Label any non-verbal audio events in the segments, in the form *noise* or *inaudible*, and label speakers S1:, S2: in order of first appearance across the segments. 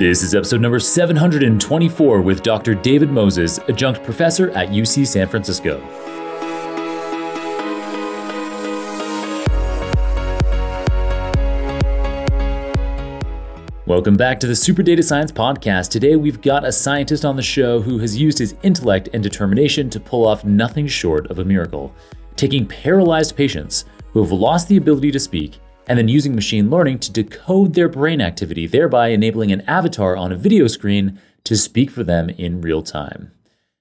S1: This is episode number 724 with Dr. David Moses, adjunct professor at UC San Francisco. Welcome back to the Super Data Science Podcast. Today we've got a scientist on the show who has used his intellect and determination to pull off nothing short of a miracle, taking paralyzed patients who have lost the ability to speak and then using machine learning to decode their brain activity, thereby enabling an avatar on a video screen to speak for them in real time.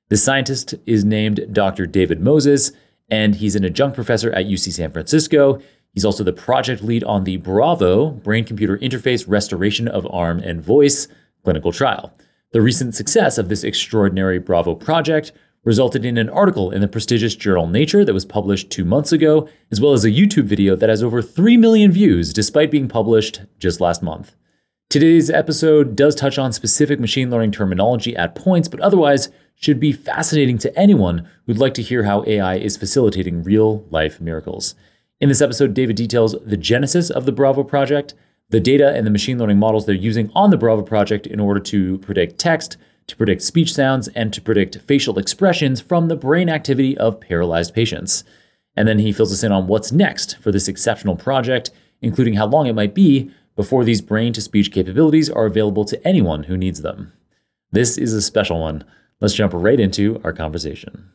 S1: The scientist is named Dr. David Moses, and he's an adjunct professor at UC San Francisco. He's also the project lead on the Bravo brain computer interface restoration of arm and voice clinical trial. The recent success of this extraordinary Bravo project resulted in an article in the prestigious journal Nature that was published two months ago, as well as a YouTube video that has over 3 million views despite being published just last month. Today's episode does touch on specific machine learning terminology at points, but otherwise should be fascinating to anyone who'd like to hear how AI is facilitating real life miracles. In this episode, David details the genesis of the Bravo project, the data and the machine learning models they're using on the Bravo project in order to predict text, to predict speech sounds, and to predict facial expressions from the brain activity of paralyzed patients. And then he fills us in on what's next for this exceptional project, including how long it might be before these brain to speech capabilities are available to anyone who needs them. This is a special one. Let's jump right into our conversation.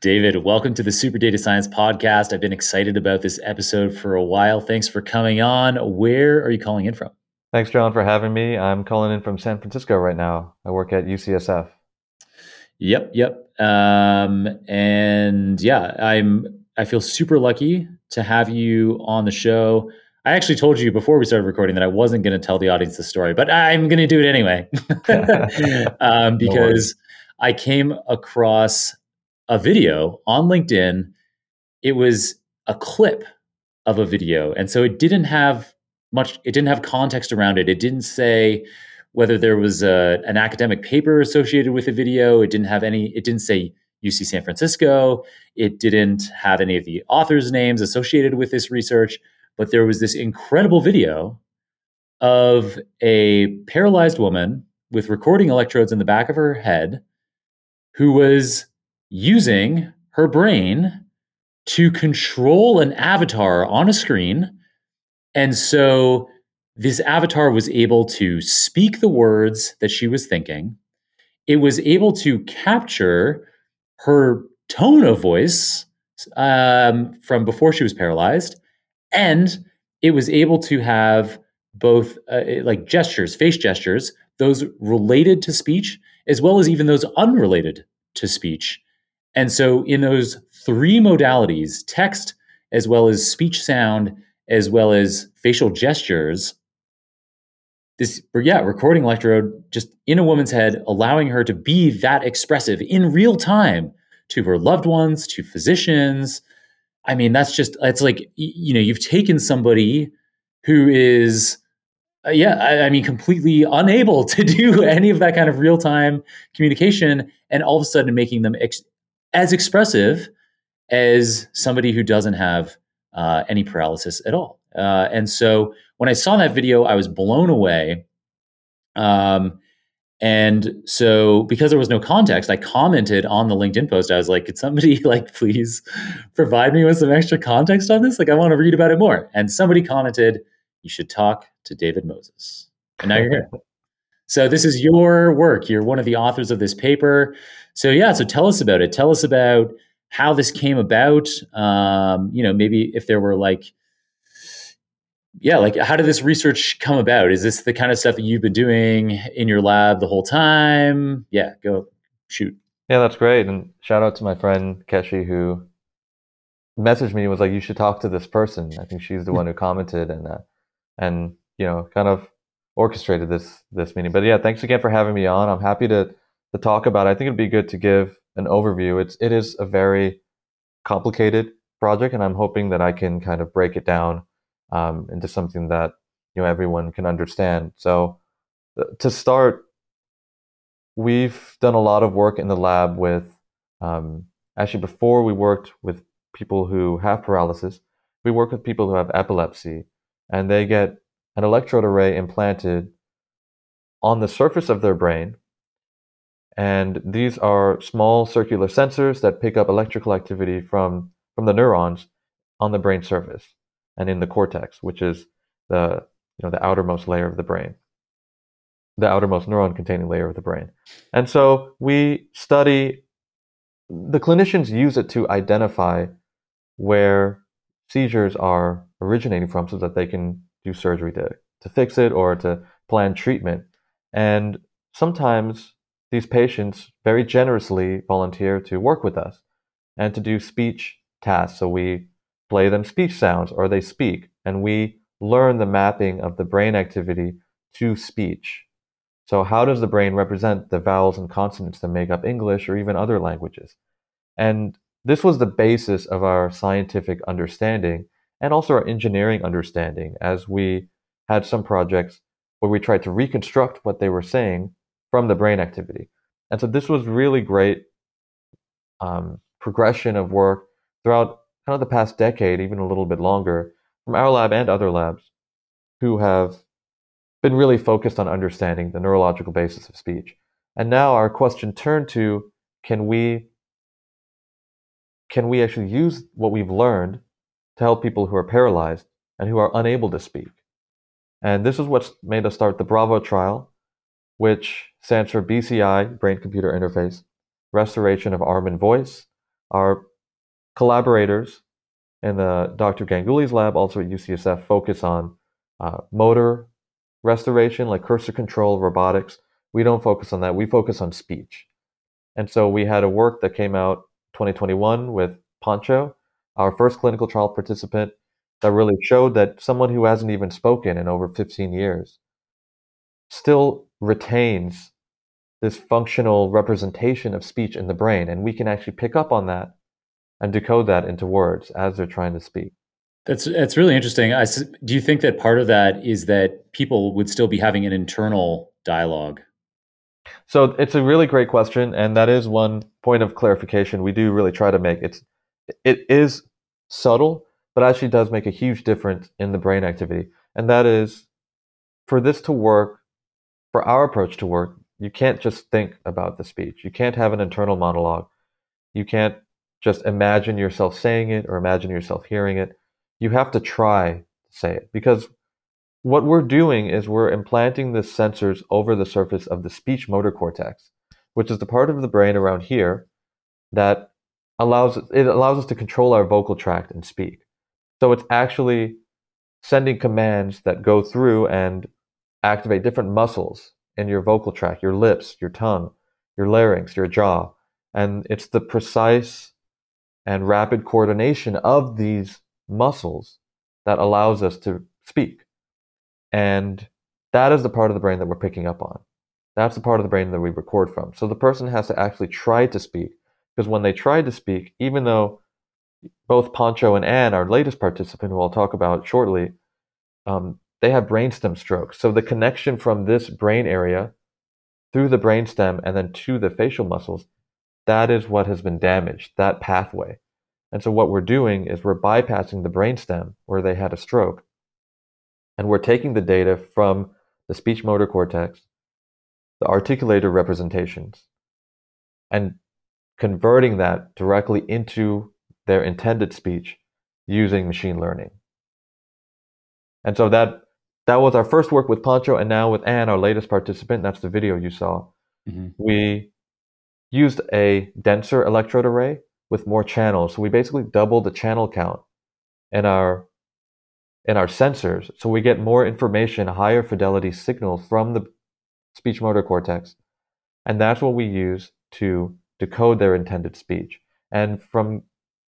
S1: David, welcome to the Super Data Science Podcast. I've been excited about this episode for a while. Thanks for coming on. Where are you calling in from?
S2: Thanks, Jon, for having me. I'm calling in from San Francisco right now. I work at UCSF.
S1: Yep, yep. Um, and yeah, I'm. I feel super lucky to have you on the show. I actually told you before we started recording that I wasn't going to tell the audience the story, but I'm going to do it anyway *laughs* um, because no I came across a video on LinkedIn. It was a clip of a video, and so it didn't have much it didn't have context around it. It didn't say whether there was a, an academic paper associated with the video. It didn't have any it didn't say uc san francisco. It didn't have any of the authors names associated with this research. But there was this incredible video of a paralyzed woman with recording electrodes in the back of her head who was using her brain to control an avatar on a screen and so this avatar was able to speak the words that she was thinking. It was able to capture her tone of voice um, from before she was paralyzed. And it was able to have both uh, like gestures, face gestures, those related to speech, as well as even those unrelated to speech. And so, in those three modalities text, as well as speech sound, as well as facial gestures this yeah recording electrode just in a woman's head allowing her to be that expressive in real time to her loved ones to physicians. I mean that's just it's like you know you've taken somebody who is uh, yeah I, I, mean completely unable to *laughs* do any of that kind of real time communication and all of a sudden making them ex- as expressive as somebody who doesn't have uh, any paralysis at all. Uh, and so when I saw that video, I was blown away. Um, and so because there was no context, I commented on the LinkedIn post. I was like, could somebody *laughs* like please provide me with some extra context on this? Like I want to read about it more. And somebody commented, you should talk to David Moses. And now you're here. *laughs* So this is your work. You're one of the authors of this paper. So yeah, so tell us about it. Tell us about how this came about. Um, you know, maybe if there were like, yeah, like how did this research come about? Is this the kind of stuff that you've been doing in your lab the whole time? Yeah, go shoot.
S2: Yeah, that's great. And shout out to my friend Keshi who messaged me and was like, "You should talk to this person." I think she's the one who commented and uh, and you know kind of orchestrated this this meeting. But yeah, thanks again for having me on. I'm happy to to talk about. It. I think it'd be good to give an overview. It's it is a very complicated project, and I'm hoping that I can kind of break it down um, into something that you know everyone can understand. So uh, to start, we've done a lot of work in the lab with um, actually before we worked with people who have paralysis, we work with people who have epilepsy, and they get an electrode array implanted on the surface of their brain. And these are small circular sensors that pick up electrical activity from, from the neurons on the brain surface and in the cortex, which is the, you know, the outermost layer of the brain, the outermost neuron containing layer of the brain. And so we study, the clinicians use it to identify where seizures are originating from so that they can do surgery to, to fix it or to plan treatment. And sometimes these patients very generously volunteer to work with us and to do speech tasks. So we play them speech sounds or they speak, and we learn the mapping of the brain activity to speech. So, how does the brain represent the vowels and consonants that make up English or even other languages? And this was the basis of our scientific understanding and also our engineering understanding as we had some projects where we tried to reconstruct what they were saying from the brain activity. And so this was really great um, progression of work throughout kind of the past decade, even a little bit longer, from our lab and other labs who have been really focused on understanding the neurological basis of speech. And now our question turned to can we can we actually use what we've learned to help people who are paralyzed and who are unable to speak? And this is what's made us start the Bravo trial, which stands for BCI, Brain Computer Interface, Restoration of Arm and Voice. Our collaborators in the Dr. Ganguly's lab, also at UCSF, focus on uh, motor restoration, like cursor control, robotics. We don't focus on that. We focus on speech. And so we had a work that came out 2021 with Pancho, our first clinical trial participant, that really showed that someone who hasn't even spoken in over 15 years still retains this functional representation of speech in the brain. And we can actually pick up on that and decode that into words as they're trying to speak.
S1: That's that's really interesting. I, do you think that part of that is that people would still be having an internal dialogue?
S2: So it's a really great question, and that is one point of clarification we do really try to make. It's it is subtle, but actually does make a huge difference in the brain activity, and that is for this to work, for our approach to work, you can't just think about the speech. You can't have an internal monologue. You can't just imagine yourself saying it or imagine yourself hearing it. You have to try to say it because what we're doing is we're implanting the sensors over the surface of the speech motor cortex, which is the part of the brain around here that allows it allows us to control our vocal tract and speak. So it's actually sending commands that go through and activate different muscles in your vocal tract, your lips, your tongue, your larynx, your jaw. And it's the precise and rapid coordination of these muscles that allows us to speak. And that is the part of the brain that we're picking up on. That's the part of the brain that we record from. So the person has to actually try to speak because when they try to speak, even though both Pancho and Anne, our latest participant, who I'll talk about shortly, um, they have brainstem strokes. So the connection from this brain area through the brainstem and then to the facial muscles that is what has been damaged, that pathway. And so what we're doing is we're bypassing the brainstem where they had a stroke. And we're taking the data from the speech motor cortex, the articulator representations, and converting that directly into their intended speech using machine learning. And so that that was our first work with Pancho, and now with Anne, our latest participant. That's the video you saw. Mm-hmm. We used a denser electrode array with more channels. So we basically doubled the channel count in our in our sensors. So we get more information, higher fidelity signals from the speech motor cortex. And that's what we use to decode their intended speech. And from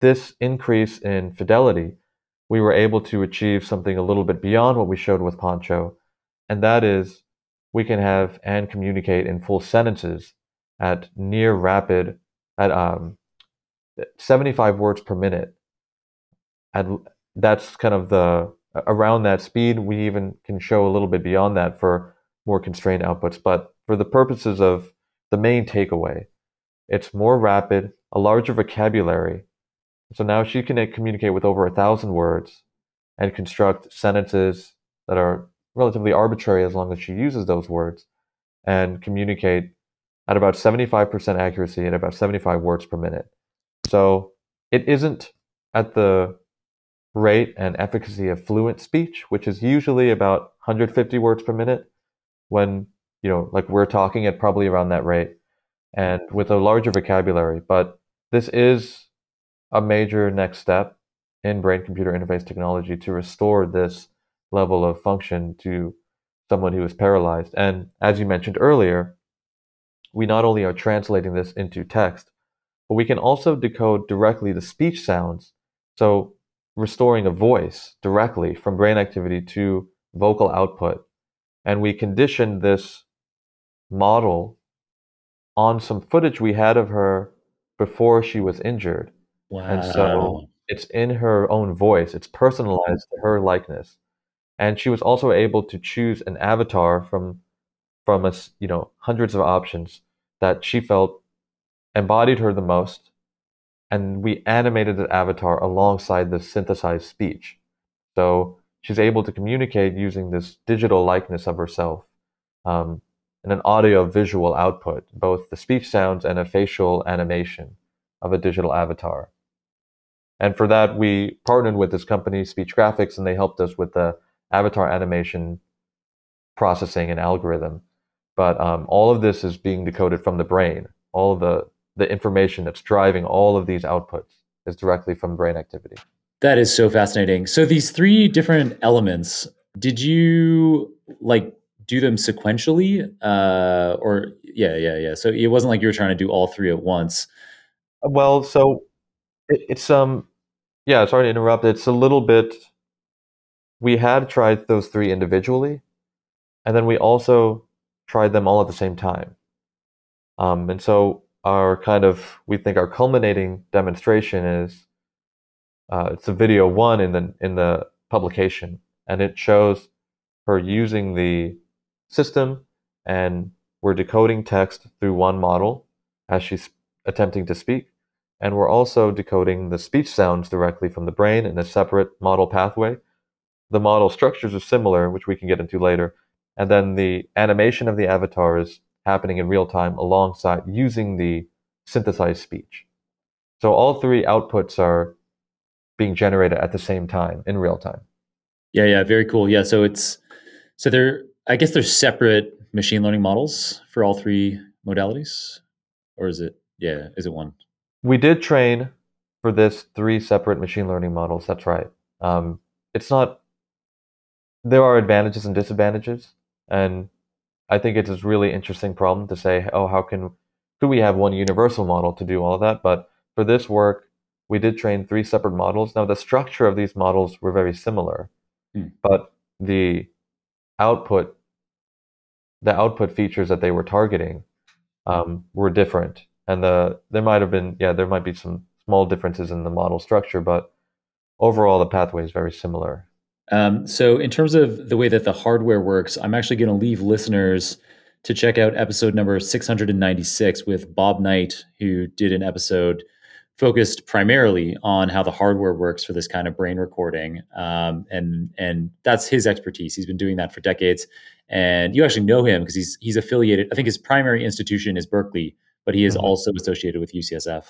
S2: this increase in fidelity, we were able to achieve something a little bit beyond what we showed with Pancho. And that is we can have and communicate in full sentences at near rapid at um, 75 words per minute. And that's kind of the around that speed. We even can show a little bit beyond that for more constrained outputs. But for the purposes of the main takeaway, it's more rapid, a larger vocabulary. So now she can communicate with over a thousand words and construct sentences that are relatively arbitrary as long as she uses those words and communicate at about 75% accuracy and about 75 words per minute. So it isn't at the rate and efficacy of fluent speech, which is usually about 150 words per minute when, you know, like we're talking at probably around that rate and with a larger vocabulary. But this is a major next step in brain computer interface technology to restore this level of function to someone who is paralyzed. And as you mentioned earlier, we not only are translating this into text, but we can also decode directly the speech sounds. So restoring a voice directly from brain activity to vocal output. And we conditioned this model on some footage we had of her before she was injured.
S1: Wow.
S2: And so it's in her own voice, it's personalized to her likeness. And she was also able to choose an avatar from from us, you know, hundreds of options that she felt embodied her the most. And we animated the avatar alongside the synthesized speech. So she's able to communicate using this digital likeness of herself um, and an audio visual output, both the speech sounds and a facial animation of a digital avatar. And for that, we partnered with this company, Speech Graphics, and they helped us with the avatar animation processing and algorithm. But um, all of this is being decoded from the brain. All of the, the information that's driving all of these outputs is directly from brain activity.
S1: That is so fascinating. So these three different elements, did you like do them sequentially? Uh, or yeah, yeah, yeah. So it wasn't like you were trying to do all three at once.
S2: Well, so it, it's um yeah, sorry to interrupt. It's a little bit we had tried those three individually, and then we also tried them all at the same time. Um, and so our kind of we think our culminating demonstration is uh, it's a video one in the in the publication, and it shows her using the system, and we're decoding text through one model as she's attempting to speak, and we're also decoding the speech sounds directly from the brain in a separate model pathway. The model structures are similar, which we can get into later, and then the animation of the avatar is happening in real time alongside using the synthesized speech. So all three outputs are being generated at the same time in real time.
S1: Yeah, yeah, very cool. Yeah, so it's so they're I guess they're separate machine learning models for all three modalities, or is it? Yeah, is it one?
S2: We did train for this three separate machine learning models. That's right. Um, it's not. There are advantages and disadvantages, and I think it's a really interesting problem to say, oh, how can could we have one universal model to do all of that? But for this work, we did train three separate models. Now, the structure of these models were very similar, hmm. but the output, the output features that they were targeting, um, were different, and the there might have been yeah there might be some small differences in the model structure, but overall the pathway is very similar.
S1: Um, so, in terms of the way that the hardware works, I'm actually going to leave listeners to check out episode number 696 with Bob Knight, who did an episode focused primarily on how the hardware works for this kind of brain recording, um, and and that's his expertise. He's been doing that for decades, and you actually know him because he's he's affiliated. I think his primary institution is Berkeley, but he is mm-hmm. also associated with UCSF.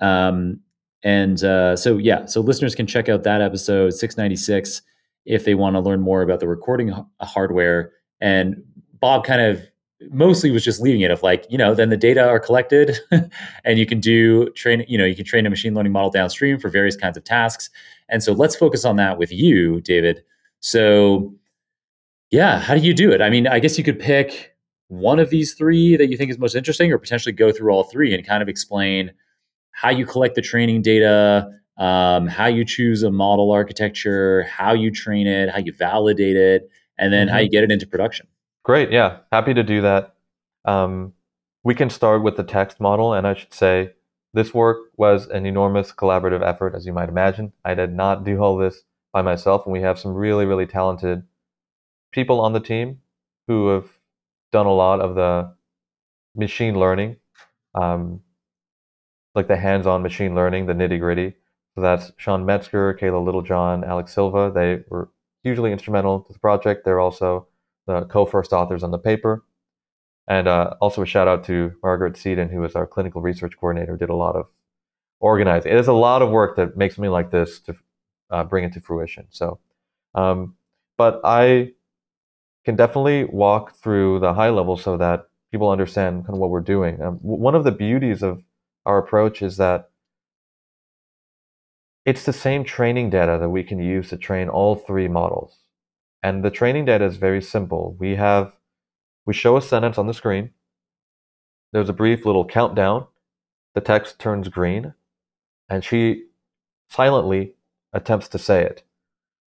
S1: Um, and uh, so yeah, so listeners can check out that episode 696 if they want to learn more about the recording h- hardware. And Bob kind of mostly was just leaving it of like you know then the data are collected *laughs* and you can do train you know you can train a machine learning model downstream for various kinds of tasks and so let's focus on that with you david so yeah how do you do it i mean i guess you could pick one of these three that you think is most interesting or potentially go through all three and kind of explain how you collect the training data um, how you choose a model architecture how you train it how you validate it and then mm-hmm. how you get it into production
S2: Great. Yeah. Happy to do that. Um, we can start with the text model. And I should say, this work was an enormous collaborative effort, as you might imagine. I did not do all this by myself. And we have some really, really talented people on the team who have done a lot of the machine learning, um, like the hands on machine learning, the nitty gritty. So that's Sean Metzger, Kayla Littlejohn, Alex Silva. They were hugely instrumental to the project. They're also the co-first authors on the paper. And uh, also a shout out to Margaret Seaton, who is our clinical research coordinator, did a lot of organizing. It is a lot of work that makes me like this to uh, bring it to fruition. So, um, but I can definitely walk through the high level so that people understand kind of what we're doing. Um, one of the beauties of our approach is that it's the same training data that we can use to train all three models. And the training data is very simple. We have, we show a sentence on the screen. There's a brief little countdown. The text turns green, and she silently attempts to say it.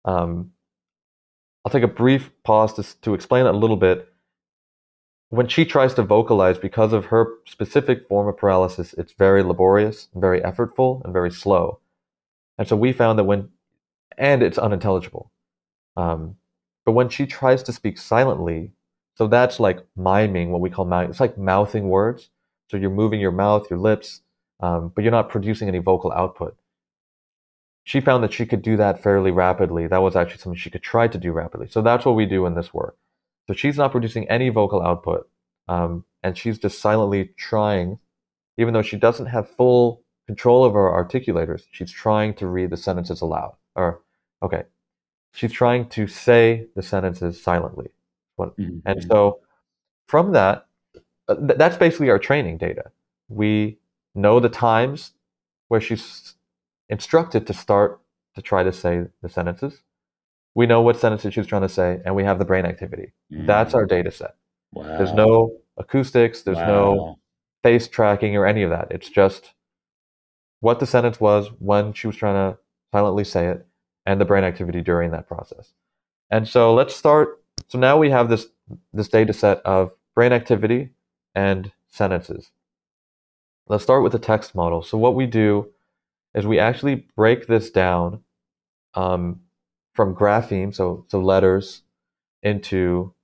S2: Um, I'll take a brief pause to, to explain that a little bit. When she tries to vocalize, because of her specific form of paralysis, it's very laborious, very effortful, and very slow. And so we found that when, and it's unintelligible. Um, but when she tries to speak silently, so that's like miming, what we call. It's like mouthing words. So you're moving your mouth, your lips, um, but you're not producing any vocal output. She found that she could do that fairly rapidly. That was actually something she could try to do rapidly. So that's what we do in this work. So she's not producing any vocal output, um, and she's just silently trying, even though she doesn't have full control over her articulators. She's trying to read the sentences aloud. Or, okay, she's trying to say the sentences silently. Mm-hmm. And so from that, uh, th- that's basically our training data. We know the times where she's instructed to start to try to say the sentences. We know what sentences she's trying to say, and we have the brain activity. Mm-hmm. That's our data set. Wow. There's no acoustics, there's wow. no face tracking or any of that. It's just what the sentence was when she was trying to silently say it and the brain activity during that process. And so let's start. So now we have this, this data set of brain activity and sentences. Let's start with the text model. So what we do is we actually break this down um, from grapheme, so, so letters, into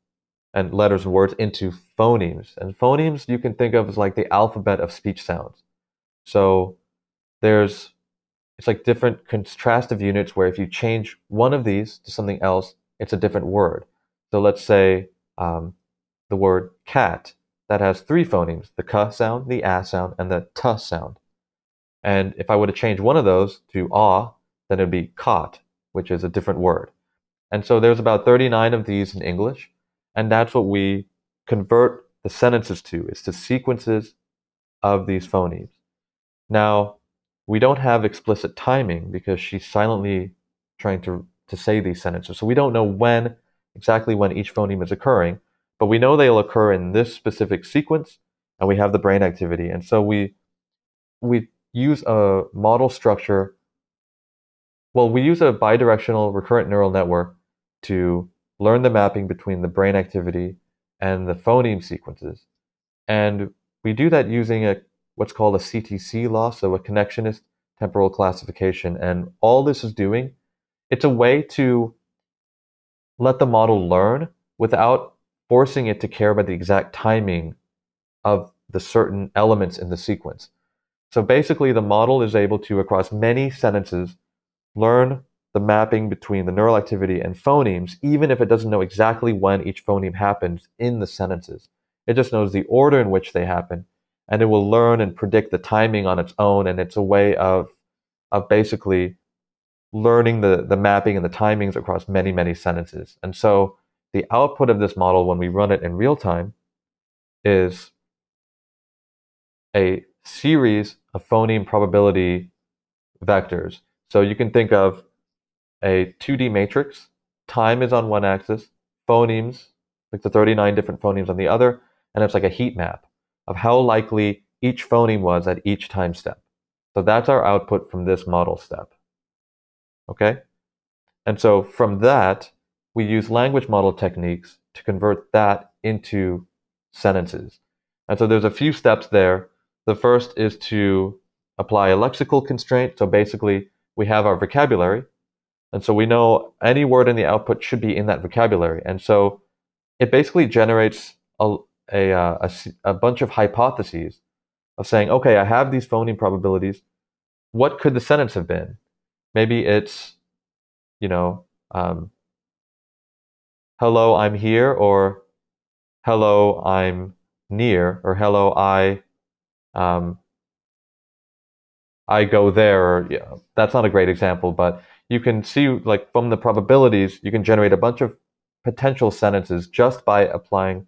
S2: and letters and words into phonemes. And phonemes you can think of as like the alphabet of speech sounds. So there's it's like different contrastive units where if you change one of these to something else, it's a different word. So let's say um, the word cat that has three phonemes: the k sound, the a sound, and the t sound. And if I were to change one of those to ah, then it'd be cot, which is a different word. And so there's about 39 of these in English, and that's what we convert the sentences to, is to sequences of these phonemes. Now, we don't have explicit timing because she's silently trying to, to say these sentences. So we don't know when, exactly when each phoneme is occurring, but we know they'll occur in this specific sequence and we have the brain activity. And so we, we use a model structure. Well, we use a bidirectional recurrent neural network to learn the mapping between the brain activity and the phoneme sequences. And we do that using a what's called a CTC loss, so a connectionist temporal classification. And all this is doing, it's a way to let the model learn without forcing it to care about the exact timing of the certain elements in the sequence. So basically, the model is able to, across many sentences, learn the mapping between the neural activity and phonemes, even if it doesn't know exactly when each phoneme happens in the sentences. It just knows the order in which they happen and it will learn and predict the timing on its own. And it's a way of, of basically learning the, the mapping and the timings across many, many sentences. And so the output of this model when we run it in real time is a series of phoneme probability vectors. So you can think of a 2D matrix. Time is on one axis, phonemes, like the 39 different phonemes on the other, and it's like a heat map of how likely each phoneme was at each time step. So that's our output from this model step. Okay? And so from that, we use language model techniques to convert that into sentences. And so there's a few steps there. The first is to apply a lexical constraint. So basically, we have our vocabulary. And so we know any word in the output should be in that vocabulary. And so it basically generates a, a, uh, a, a bunch of hypotheses of saying, okay, I have these phoneme probabilities. What could the sentence have been? Maybe it's, you know, um, hello, I'm here, or hello, I'm near or hello I um, I go there or yeah, that's not a great example, but you can see like from the probabilities you can generate a bunch of potential sentences just by applying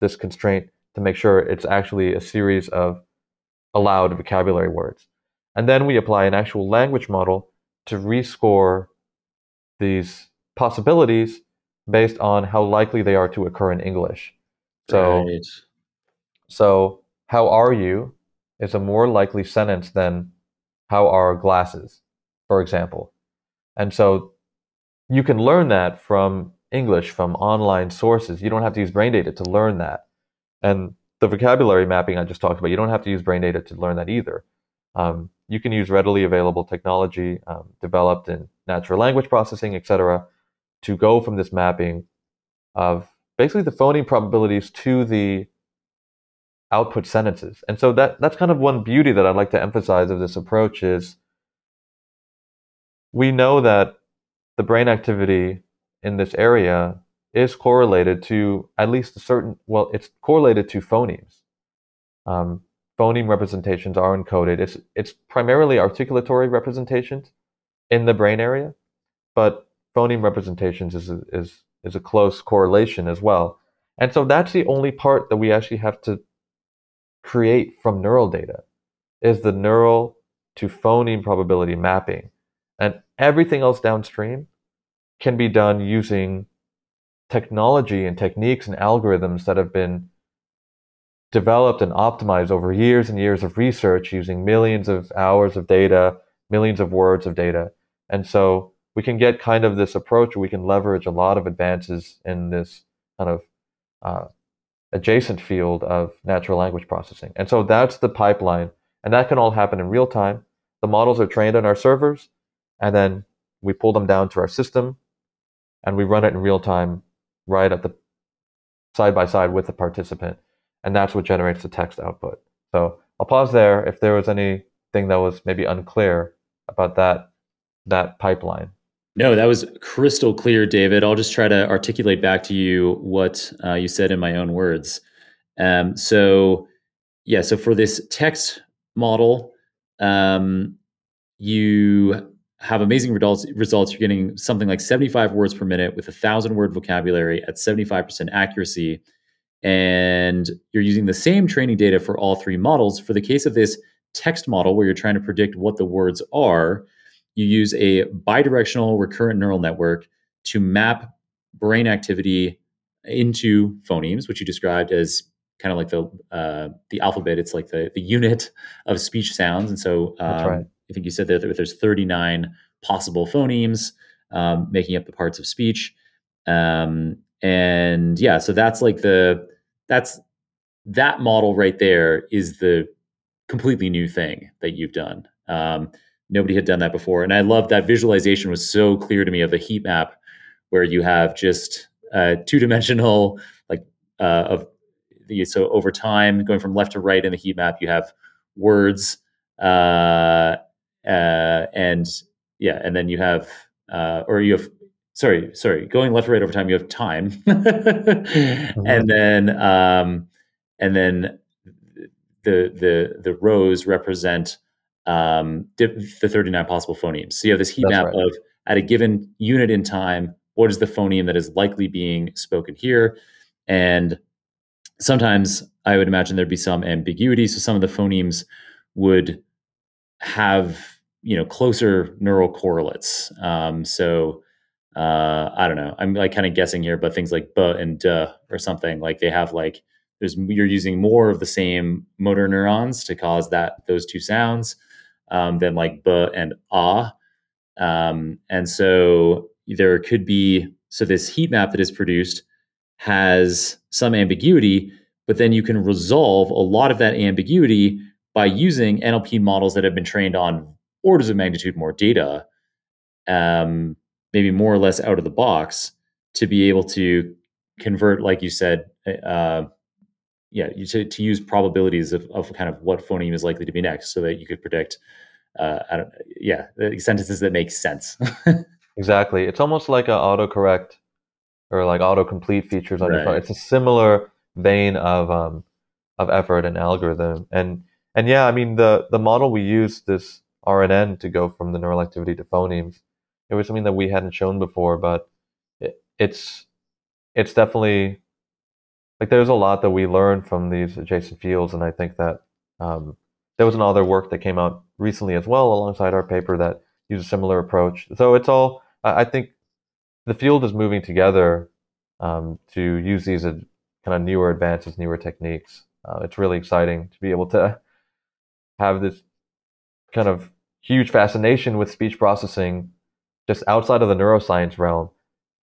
S2: this constraint to make sure it's actually a series of allowed vocabulary words. And then we apply an actual language model to rescore these possibilities based on how likely they are to occur in English. So, right. so how are you is a more likely sentence than how are glasses, for example. And so you can learn that from English, from online sources. You don't have to use brain data to learn that. And the vocabulary mapping I just talked about, you don't have to use brain data to learn that either. Um, you can use readily available technology um, developed in natural language processing, etc., to go from this mapping of basically the phoneme probabilities to the output sentences. And so that that's kind of one beauty that I'd like to emphasize of this approach is we know that the brain activity in this area is correlated to at least a certain well it's correlated to phonemes. Um, phoneme representations are encoded. It's it's primarily articulatory representations in the brain area but phoneme representations is a, is is a close correlation as well. And so that's the only part that we actually have to create from neural data is the neural to phoneme probability mapping and everything else downstream can be done using technology and techniques and algorithms that have been developed and optimized over years and years of research using millions of hours of data, millions of words of data. And so we can get kind of this approach where we can leverage a lot of advances in this kind of uh, adjacent field of natural language processing. And so that's the pipeline. And that can all happen in real time. The models are trained on our servers, and then we pull them down to our system, and we run it in real time right at the side by side with the participant. And that's what generates the text output. So I'll pause there if there was anything that was maybe unclear about that that pipeline.
S1: No, that was crystal clear, David. I'll just try to articulate back to you what uh, you said in my own words. Um, so, yeah, so for this text model, um, you have amazing results. Results. You're getting something like 75 words per minute with a thousand word vocabulary at 75% accuracy, and you're using the same training data for all three models. For the case of this text model, where you're trying to predict what the words are, you use a bidirectional recurrent neural network to map brain activity into phonemes, which you described as kind of like the uh, the alphabet. It's like the the unit of speech sounds, and so um, right. I think you said that there's 39 possible phonemes um, making up the parts of speech. Um, and yeah, so that's like the that's that model right there is the completely new thing that you've done. Um, nobody had done that before, and I love that visualization was so clear to me of the heat map where you have just uh, two dimensional like uh, of the so over time going from left to right in the heat map you have words uh, uh, and yeah, and then you have uh, or you have sorry, sorry, going left to right over time, you have time, *laughs* and then um, and then the the the rows represent um, the 39 possible phonemes. So you have this heat That's map right. of at a given unit in time, what is the phoneme that is likely being spoken here, and sometimes I would imagine there'd be some ambiguity. So some of the phonemes would have you know closer neural correlates. Um, so uh, I don't know. I'm like kind of guessing here, but things like "b" and "duh" or something like they have like there's you're using more of the same motor neurons to cause that those two sounds um, than like "b" and "ah." Um, and so there could be so this heat map that is produced has some ambiguity, but then you can resolve a lot of that ambiguity by using NLP models that have been trained on orders of magnitude more data, um, maybe more or less out of the box, to be able to convert, like you said, uh, yeah, you, to, to use probabilities of, of kind of what phoneme is likely to be next, so that you could predict, uh, I don't, yeah, sentences that make sense. *laughs*
S2: exactly, it's almost like an autocorrect or like autocomplete features on right. your phone. It's a similar vein of um, of effort and algorithm. And and yeah, I mean the the model we used this RNN to go from the neural activity to phonemes. It was something that we hadn't shown before, but it, it's it's definitely like there's a lot that we learned from these adjacent fields, and I think that um, there was another work that came out recently as well alongside our paper that used a similar approach. So it's all I think the field is moving together um, to use these kind of newer advances, newer techniques. Uh, it's really exciting to be able to have this kind of huge fascination with speech processing just outside of the neuroscience realm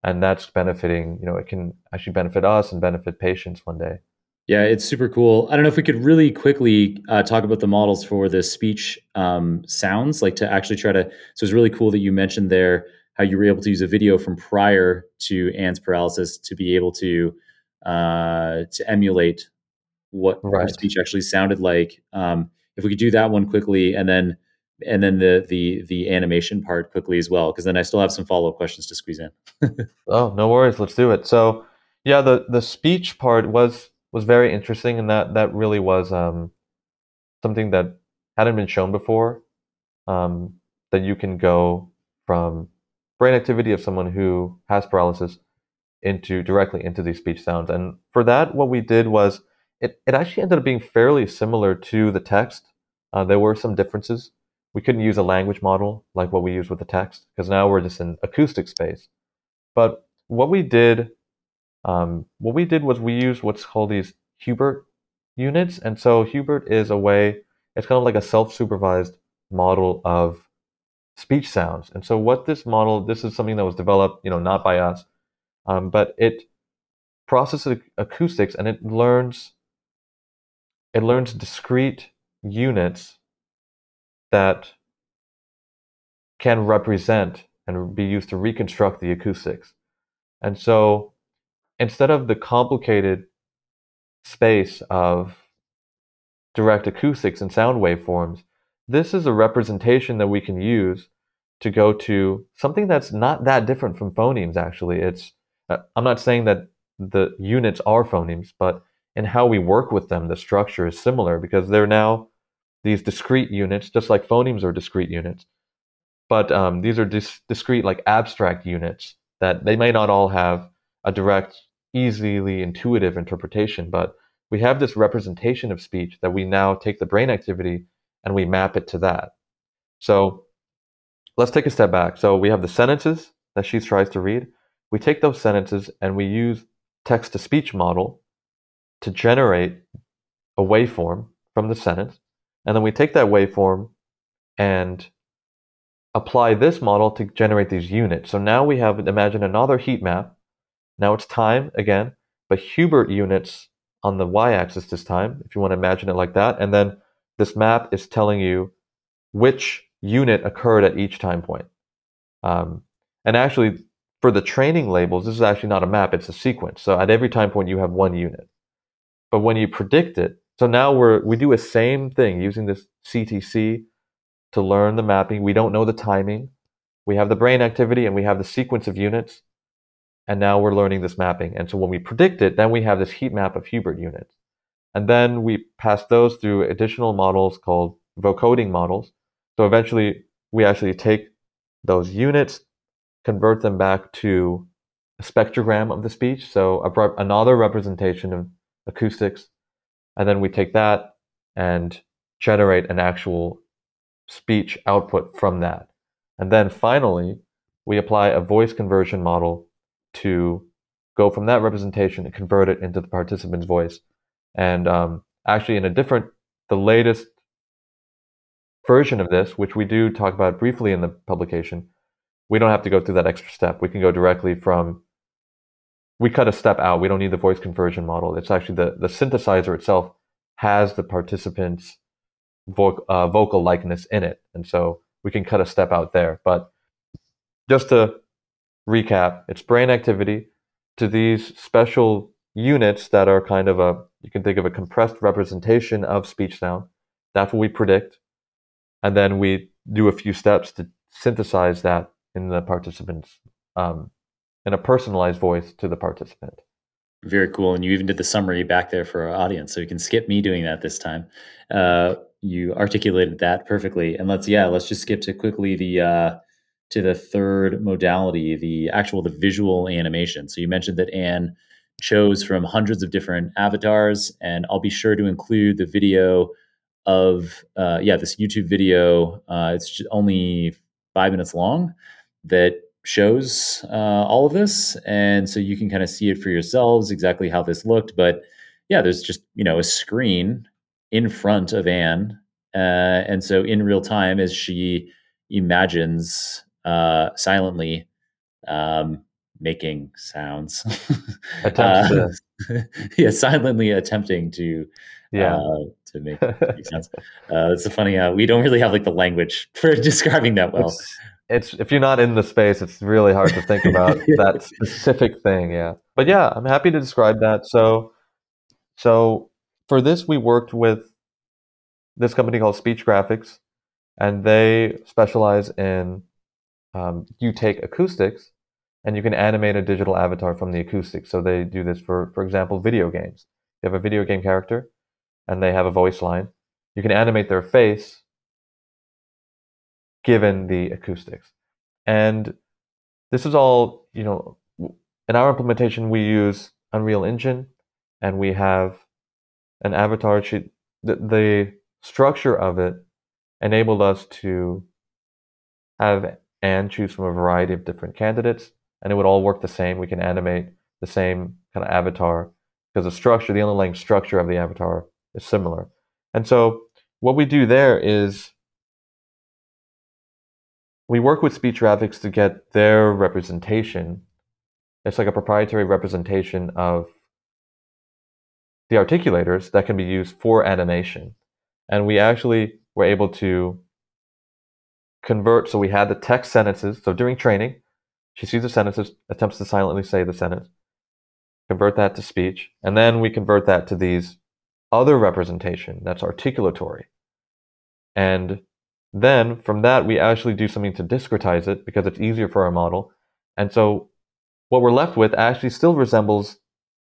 S2: and that's benefiting you know it can actually benefit us and benefit patients one day
S1: yeah it's super cool i don't know if we could really quickly uh, talk about the models for the speech um, sounds like to actually try to so it's really cool that you mentioned there how you were able to use a video from prior to Anne's paralysis to be able to uh, to emulate what right. her speech actually sounded like. Um, if we could do that one quickly, and then and then the the the animation part quickly as well, because then I still have some follow up questions to squeeze in. *laughs*
S2: oh, no worries. Let's do it. So, yeah, the the speech part was was very interesting, and that that really was um, something that hadn't been shown before. Um, that you can go from brain activity of someone who has paralysis into directly into these speech sounds. And for that, what we did was it, it actually ended up being fairly similar to the text. Uh, there were some differences we couldn't use a language model like what we use with the text because now we're just in acoustic space. But what we did, um, what we did was we used what's called these Hubert units, and so Hubert is a way. It's kind of like a self-supervised model of speech sounds. And so what this model, this is something that was developed, you know, not by us, um, but it processes acoustics and it learns it learns discrete units that can represent and be used to reconstruct the acoustics. And so instead of the complicated space of direct acoustics and sound waveforms, this is a representation that we can use to go to something that's not that different from phonemes actually. It's uh, I'm not saying that the units are phonemes, but in how we work with them, the structure is similar because they're now these discrete units, just like phonemes are discrete units. But um, these are dis- discrete, like abstract units that they may not all have a direct, easily intuitive interpretation, but we have this representation of speech that we now take the brain activity and we map it to that. So let's take a step back. So we have the sentences that she tries to read. We take those sentences and we use text to speech model to generate a waveform from the sentence. And then we take that waveform and apply this model to generate these units. So now we have, imagine another heat map. Now it's time again, but Hubert units on the y-axis this time, if you want to imagine it like that. And then this map is telling you which unit occurred at each time point. Um, and actually, for the training labels, this is actually not a map, it's a sequence. So at every time point, you have one unit. But when you predict it, so now we're we do a same thing using this CTC to learn the mapping. We don't know the timing. We have the brain activity and we have the sequence of units. And now we're learning this mapping. And so when we predict it, then we have this heat map of Hubert units. And then we pass those through additional models called vocoding models. So eventually we actually take those units, convert them back to a spectrogram of the speech. So a, another representation of acoustics and then we take that and generate an actual speech output from that. And then finally, we apply a voice conversion model to go from that representation and convert it into the participant's voice. And um, actually, in a different, the latest version of this, which we do talk about briefly in the publication, we don't have to go through that extra step. We can go directly from we cut a step out. We don't need the voice conversion model. It's actually the, the synthesizer itself has the participant's vo- uh, vocal likeness in it. And so we can cut a step out there. But just to recap, it's brain activity to these special units that are kind of a, you can think of a compressed representation of speech sound. That's what we predict. And then we do a few steps to synthesize that in the participant's um, in a personalized voice to the participant.
S1: Very cool. And you even did the summary back there for our audience, so you can skip me doing that this time. Uh, you articulated that perfectly. And let's yeah, let's just skip to quickly the uh, to the third modality, the actual the visual animation. So you mentioned that Anne chose from hundreds of different avatars, and I'll be sure to include the video of uh, yeah this YouTube video. Uh, it's only five minutes long that shows uh, all of this, and so you can kind of see it for yourselves exactly how this looked. But yeah, there's just you know a screen in front of Anne, uh, and so in real time as she imagines uh, silently um, making sounds. *laughs* uh, *laughs* yeah, silently attempting to yeah uh, to make, make sounds. Uh, it's a funny. Uh, we don't really have like the language for *laughs* describing that well.
S2: It's, it's if you're not in the space, it's really hard to think about *laughs* that specific thing. Yeah, but yeah, I'm happy to describe that. So, so for this, we worked with this company called Speech Graphics, and they specialize in um, you take acoustics and you can animate a digital avatar from the acoustics. So they do this for, for example, video games. You have a video game character and they have a voice line. You can animate their face given the acoustics. And this is all, you know, in our implementation, we use Unreal Engine and we have an avatar. Sheet. The, the structure of it enabled us to have and choose from a variety of different candidates, and it would all work the same. We can animate the same kind of avatar because the structure, the underlying structure of the avatar is similar. And so what we do there is we work with speech graphics to get their representation. It's like a proprietary representation of the articulators that can be used for animation. And we actually were able to convert. So we had the text sentences. So during training, she sees the sentences, attempts to silently say the sentence, convert that to speech, and then we convert that to these other representation that's articulatory. And then from that, we actually do something to discretize it because it's easier for our model. And so what we're left with actually still resembles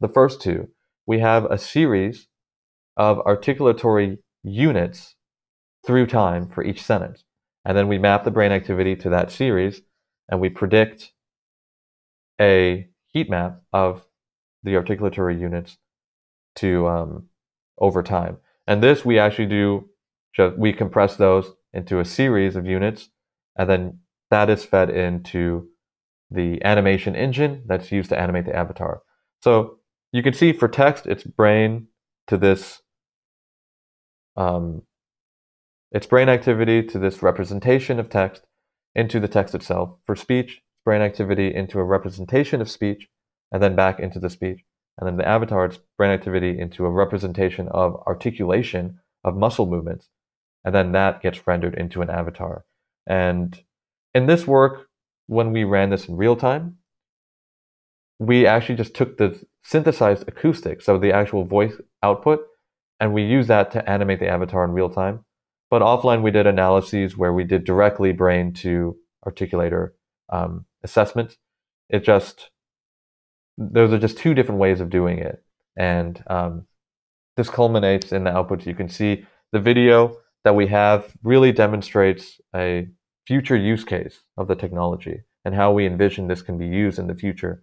S2: the first two. We have a series of articulatory units through time for each sentence. And then we map the brain activity to that series and we predict a heat map of the articulatory units to um, over time. And this we actually do, just, we compress those into a series of units, and then that is fed into the animation engine that's used to animate the avatar. So you can see for text, it's brain to this um, its brain activity to this representation of text into the text itself. For speech, brain activity into a representation of speech, and then back into the speech. And then the avatar, its brain activity into a representation of articulation of muscle movements. And then that gets rendered into an avatar. And in this work, when we ran this in real time, we actually just took the synthesized acoustics, so the actual voice output, and we used that to animate the avatar in real time. But offline, we did analyses where we did directly brain to articulator um, assessments. It just, those are just two different ways of doing it. And um, this culminates in the outputs. You can see the video that we have really demonstrates a future use case of the technology and how we envision this can be used in the future,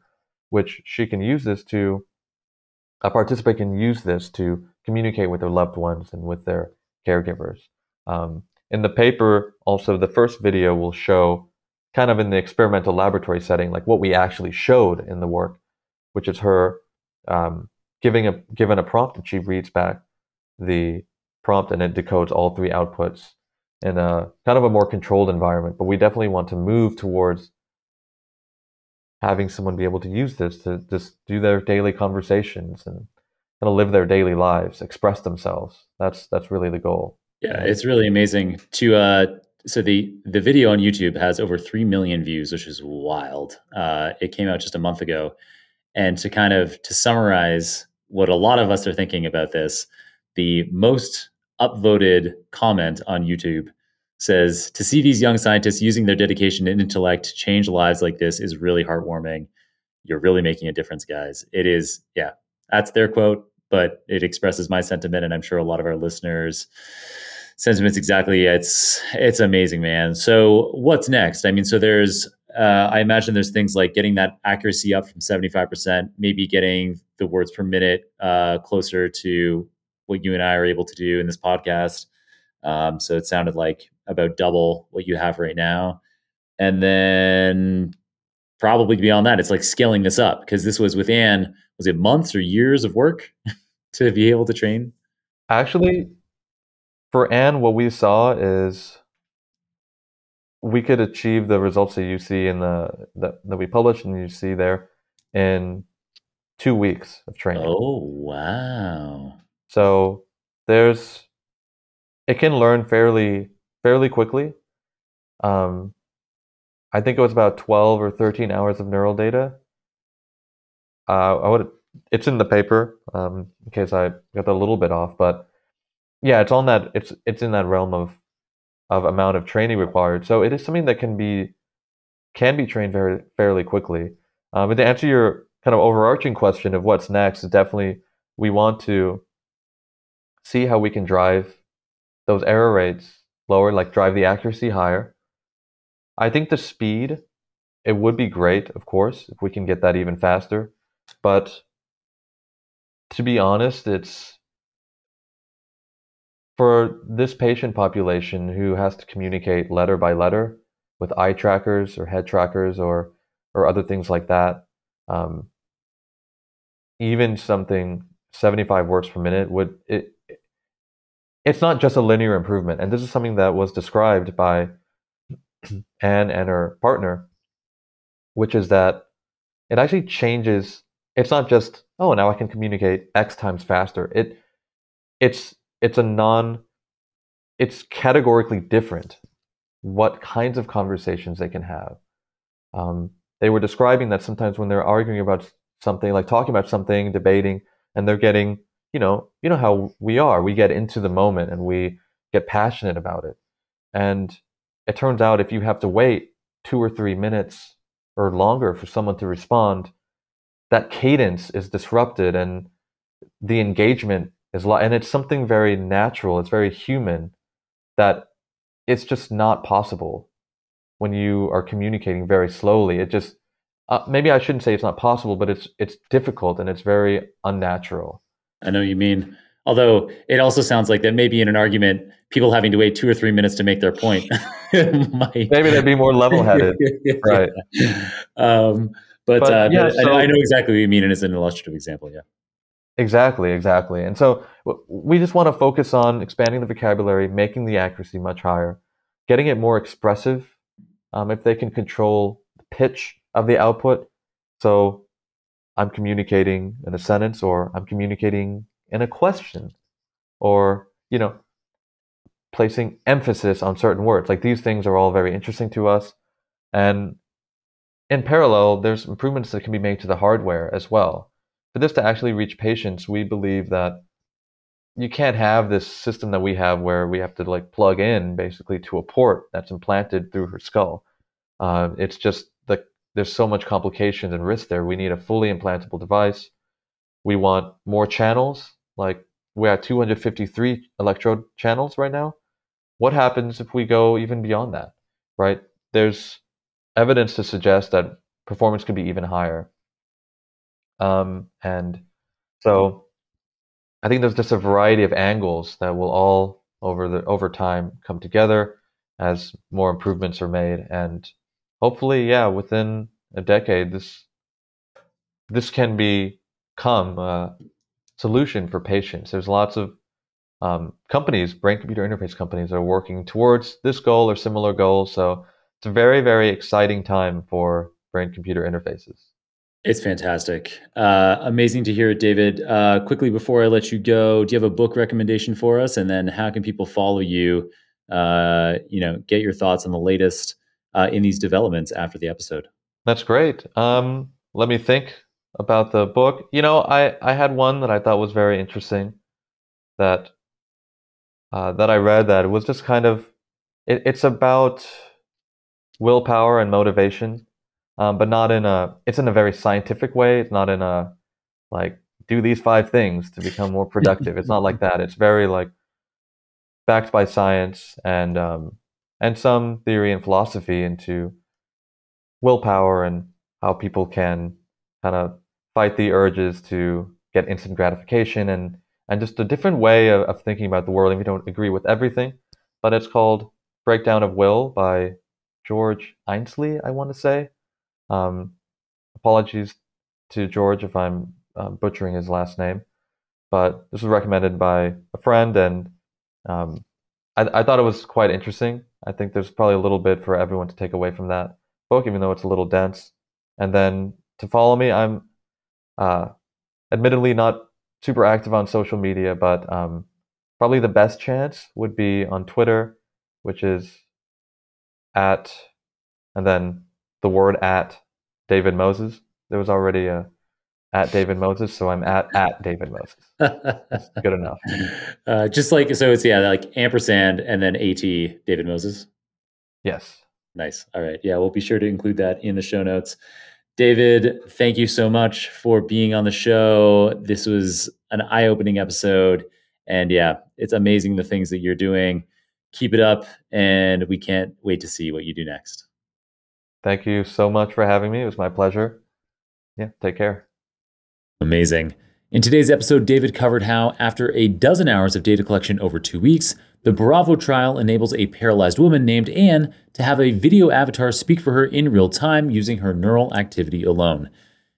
S2: which she can use this to, a participant can use this to communicate with their loved ones and with their caregivers. Um, in the paper, also, the first video will show kind of in the experimental laboratory setting, like what we actually showed in the work, which is her um, giving a given a prompt and she reads back the prompt and it decodes all three outputs in a kind of a more controlled environment. But we definitely want to move towards having someone be able to use this to just do their daily conversations and kind of live their daily lives, express themselves. That's that's really the goal.
S1: Yeah, it's really amazing to uh so the the video on YouTube has over 3 million views, which is wild. Uh it came out just a month ago and to kind of to summarize what a lot of us are thinking about this, the most upvoted comment on YouTube says to see these young scientists using their dedication and intellect change lives like this is really heartwarming. You're really making a difference, guys. It is, yeah, that's their quote, but it expresses my sentiment, and I'm sure a lot of our listeners' sentiments exactly. It's it's amazing, man. So what's next? I mean, so there's uh, I imagine there's things like getting that accuracy up from 75%, maybe getting the words per minute uh, closer to what you and I are able to do in this podcast. Um, so it sounded like about double what you have right now. And then probably beyond that, it's like scaling this up because this was with Anne, was it months or years of work *laughs* to be able to train?
S2: Actually, for Anne, what we saw is we could achieve the results that you see in the that, that we published and you see there in two weeks of training.
S1: Oh wow!
S2: So there's it can learn fairly fairly quickly. Um, I think it was about twelve or thirteen hours of neural data. Uh, I would it's in the paper um, in case I got a little bit off, but yeah, it's on that it's it's in that realm of of amount of training required. So it is something that can be can be trained very fairly quickly. Um, but to answer your kind of overarching question of what's next, definitely we want to see how we can drive those error rates lower, like drive the accuracy higher. I think the speed, it would be great, of course, if we can get that even faster. But to be honest, it's for this patient population who has to communicate letter by letter with eye trackers or head trackers or or other things like that, um, even something 75 words per minute would it, it's not just a linear improvement, and this is something that was described by *clears throat* Anne and her partner, which is that it actually changes. It's not just oh now I can communicate x times faster. It it's it's a non it's categorically different what kinds of conversations they can have um, they were describing that sometimes when they're arguing about something like talking about something debating and they're getting you know you know how we are. We get into the moment and we get passionate about it. And it turns out if you have to wait two or three minutes or longer for someone to respond that cadence is disrupted and the engagement is li- and it's something very natural. It's very human that it's just not possible when you are communicating very slowly. It just uh, maybe i shouldn't say it's not possible but it's it's difficult and it's very unnatural
S1: i know you mean although it also sounds like that maybe in an argument people having to wait two or three minutes to make their point *laughs*
S2: might... maybe they'd be more level-headed *laughs* right
S1: um, but, but, uh, yeah, but so... I, I know exactly what you mean and it's an illustrative example yeah
S2: Exactly, exactly. And so we just want to focus on expanding the vocabulary, making the accuracy much higher, getting it more expressive. Um, if they can control the pitch of the output, so I'm communicating in a sentence, or I'm communicating in a question, or you know, placing emphasis on certain words. Like these things are all very interesting to us, and in parallel, there's improvements that can be made to the hardware as well for this to actually reach patients, we believe that you can't have this system that we have where we have to like plug in basically to a port that's implanted through her skull. Uh, it's just there's so much complications and risk there. We need a fully implantable device. We want more channels. Like we're at 253 electrode channels right now. What happens if we go even beyond that? Right? There's evidence to suggest that performance could be even higher. Um, and so I think there's just a variety of angles that will all over the over time come together as more improvements are made and hopefully yeah within a decade this this can become a solution for patients there's lots of um, companies brain computer interface companies that are working towards this goal or similar goals so it's a very very exciting time for brain computer interfaces
S1: it's fantastic. Uh, amazing to hear it, David. Uh, quickly before I let you go, do you have a book recommendation for us? And then how can people follow you? Uh, you know, get your thoughts on the latest uh, in these developments after the episode.
S2: That's great. Um, let me think about the book. You know, I, I had one that I thought was very interesting that uh, that I read that was just kind of it, it's about willpower and motivation um, but not in a. It's in a very scientific way. It's not in a like do these five things to become more *laughs* productive. it's not like that. It's very like backed by science and um, and some theory and philosophy into willpower and how people can kind of fight the urges to get instant gratification and and just a different way of, of thinking about the world. And we don't agree with everything, but it's called Breakdown of Will by George Ainslie, I want to say. Um, apologies to George if I'm um, butchering his last name, but this was recommended by a friend, and um, I, I, thought it was quite interesting. I think there's probably a little bit for everyone to take away from that book, even though it's a little dense. And then to follow me, I'm uh, admittedly not super active on social media, but um, probably the best chance would be on Twitter, which is at, and then the word at David Moses. There was already a at David Moses, so I'm at at David Moses. That's *laughs* good enough.
S1: Uh, just like so, it's yeah, like ampersand and then at David Moses.
S2: Yes.
S1: Nice. All right. Yeah, we'll be sure to include that in the show notes. David, thank you so much for being on the show. This was an eye-opening episode, and yeah, it's amazing the things that you're doing. Keep it up, and we can't wait to see what you do next.
S2: Thank you so much for having me. It was my pleasure. Yeah, take care.
S1: Amazing. In today's episode, David covered how, after a dozen hours of data collection over two weeks, the Bravo trial enables a paralyzed woman named Anne to have a video avatar speak for her in real time using her neural activity alone.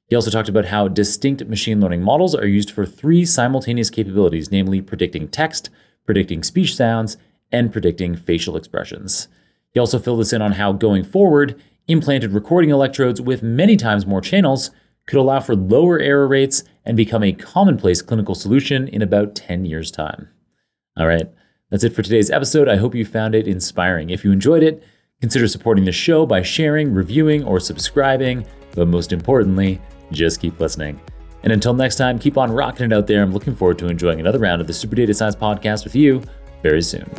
S1: He also talked about how distinct machine learning models are used for three simultaneous capabilities, namely predicting text, predicting speech sounds, and predicting facial expressions. He also filled us in on how, going forward, implanted recording electrodes with many times more channels could allow for lower error rates and become a commonplace clinical solution in about 10 years' time. All right, that's it for today's episode. I hope you found it inspiring. If you enjoyed it, consider supporting the show by sharing, reviewing, or subscribing. But most importantly, just keep listening. And until next time, keep on rocking it out there. I'm looking forward to enjoying another round of the Super Data Science Podcast with you very soon.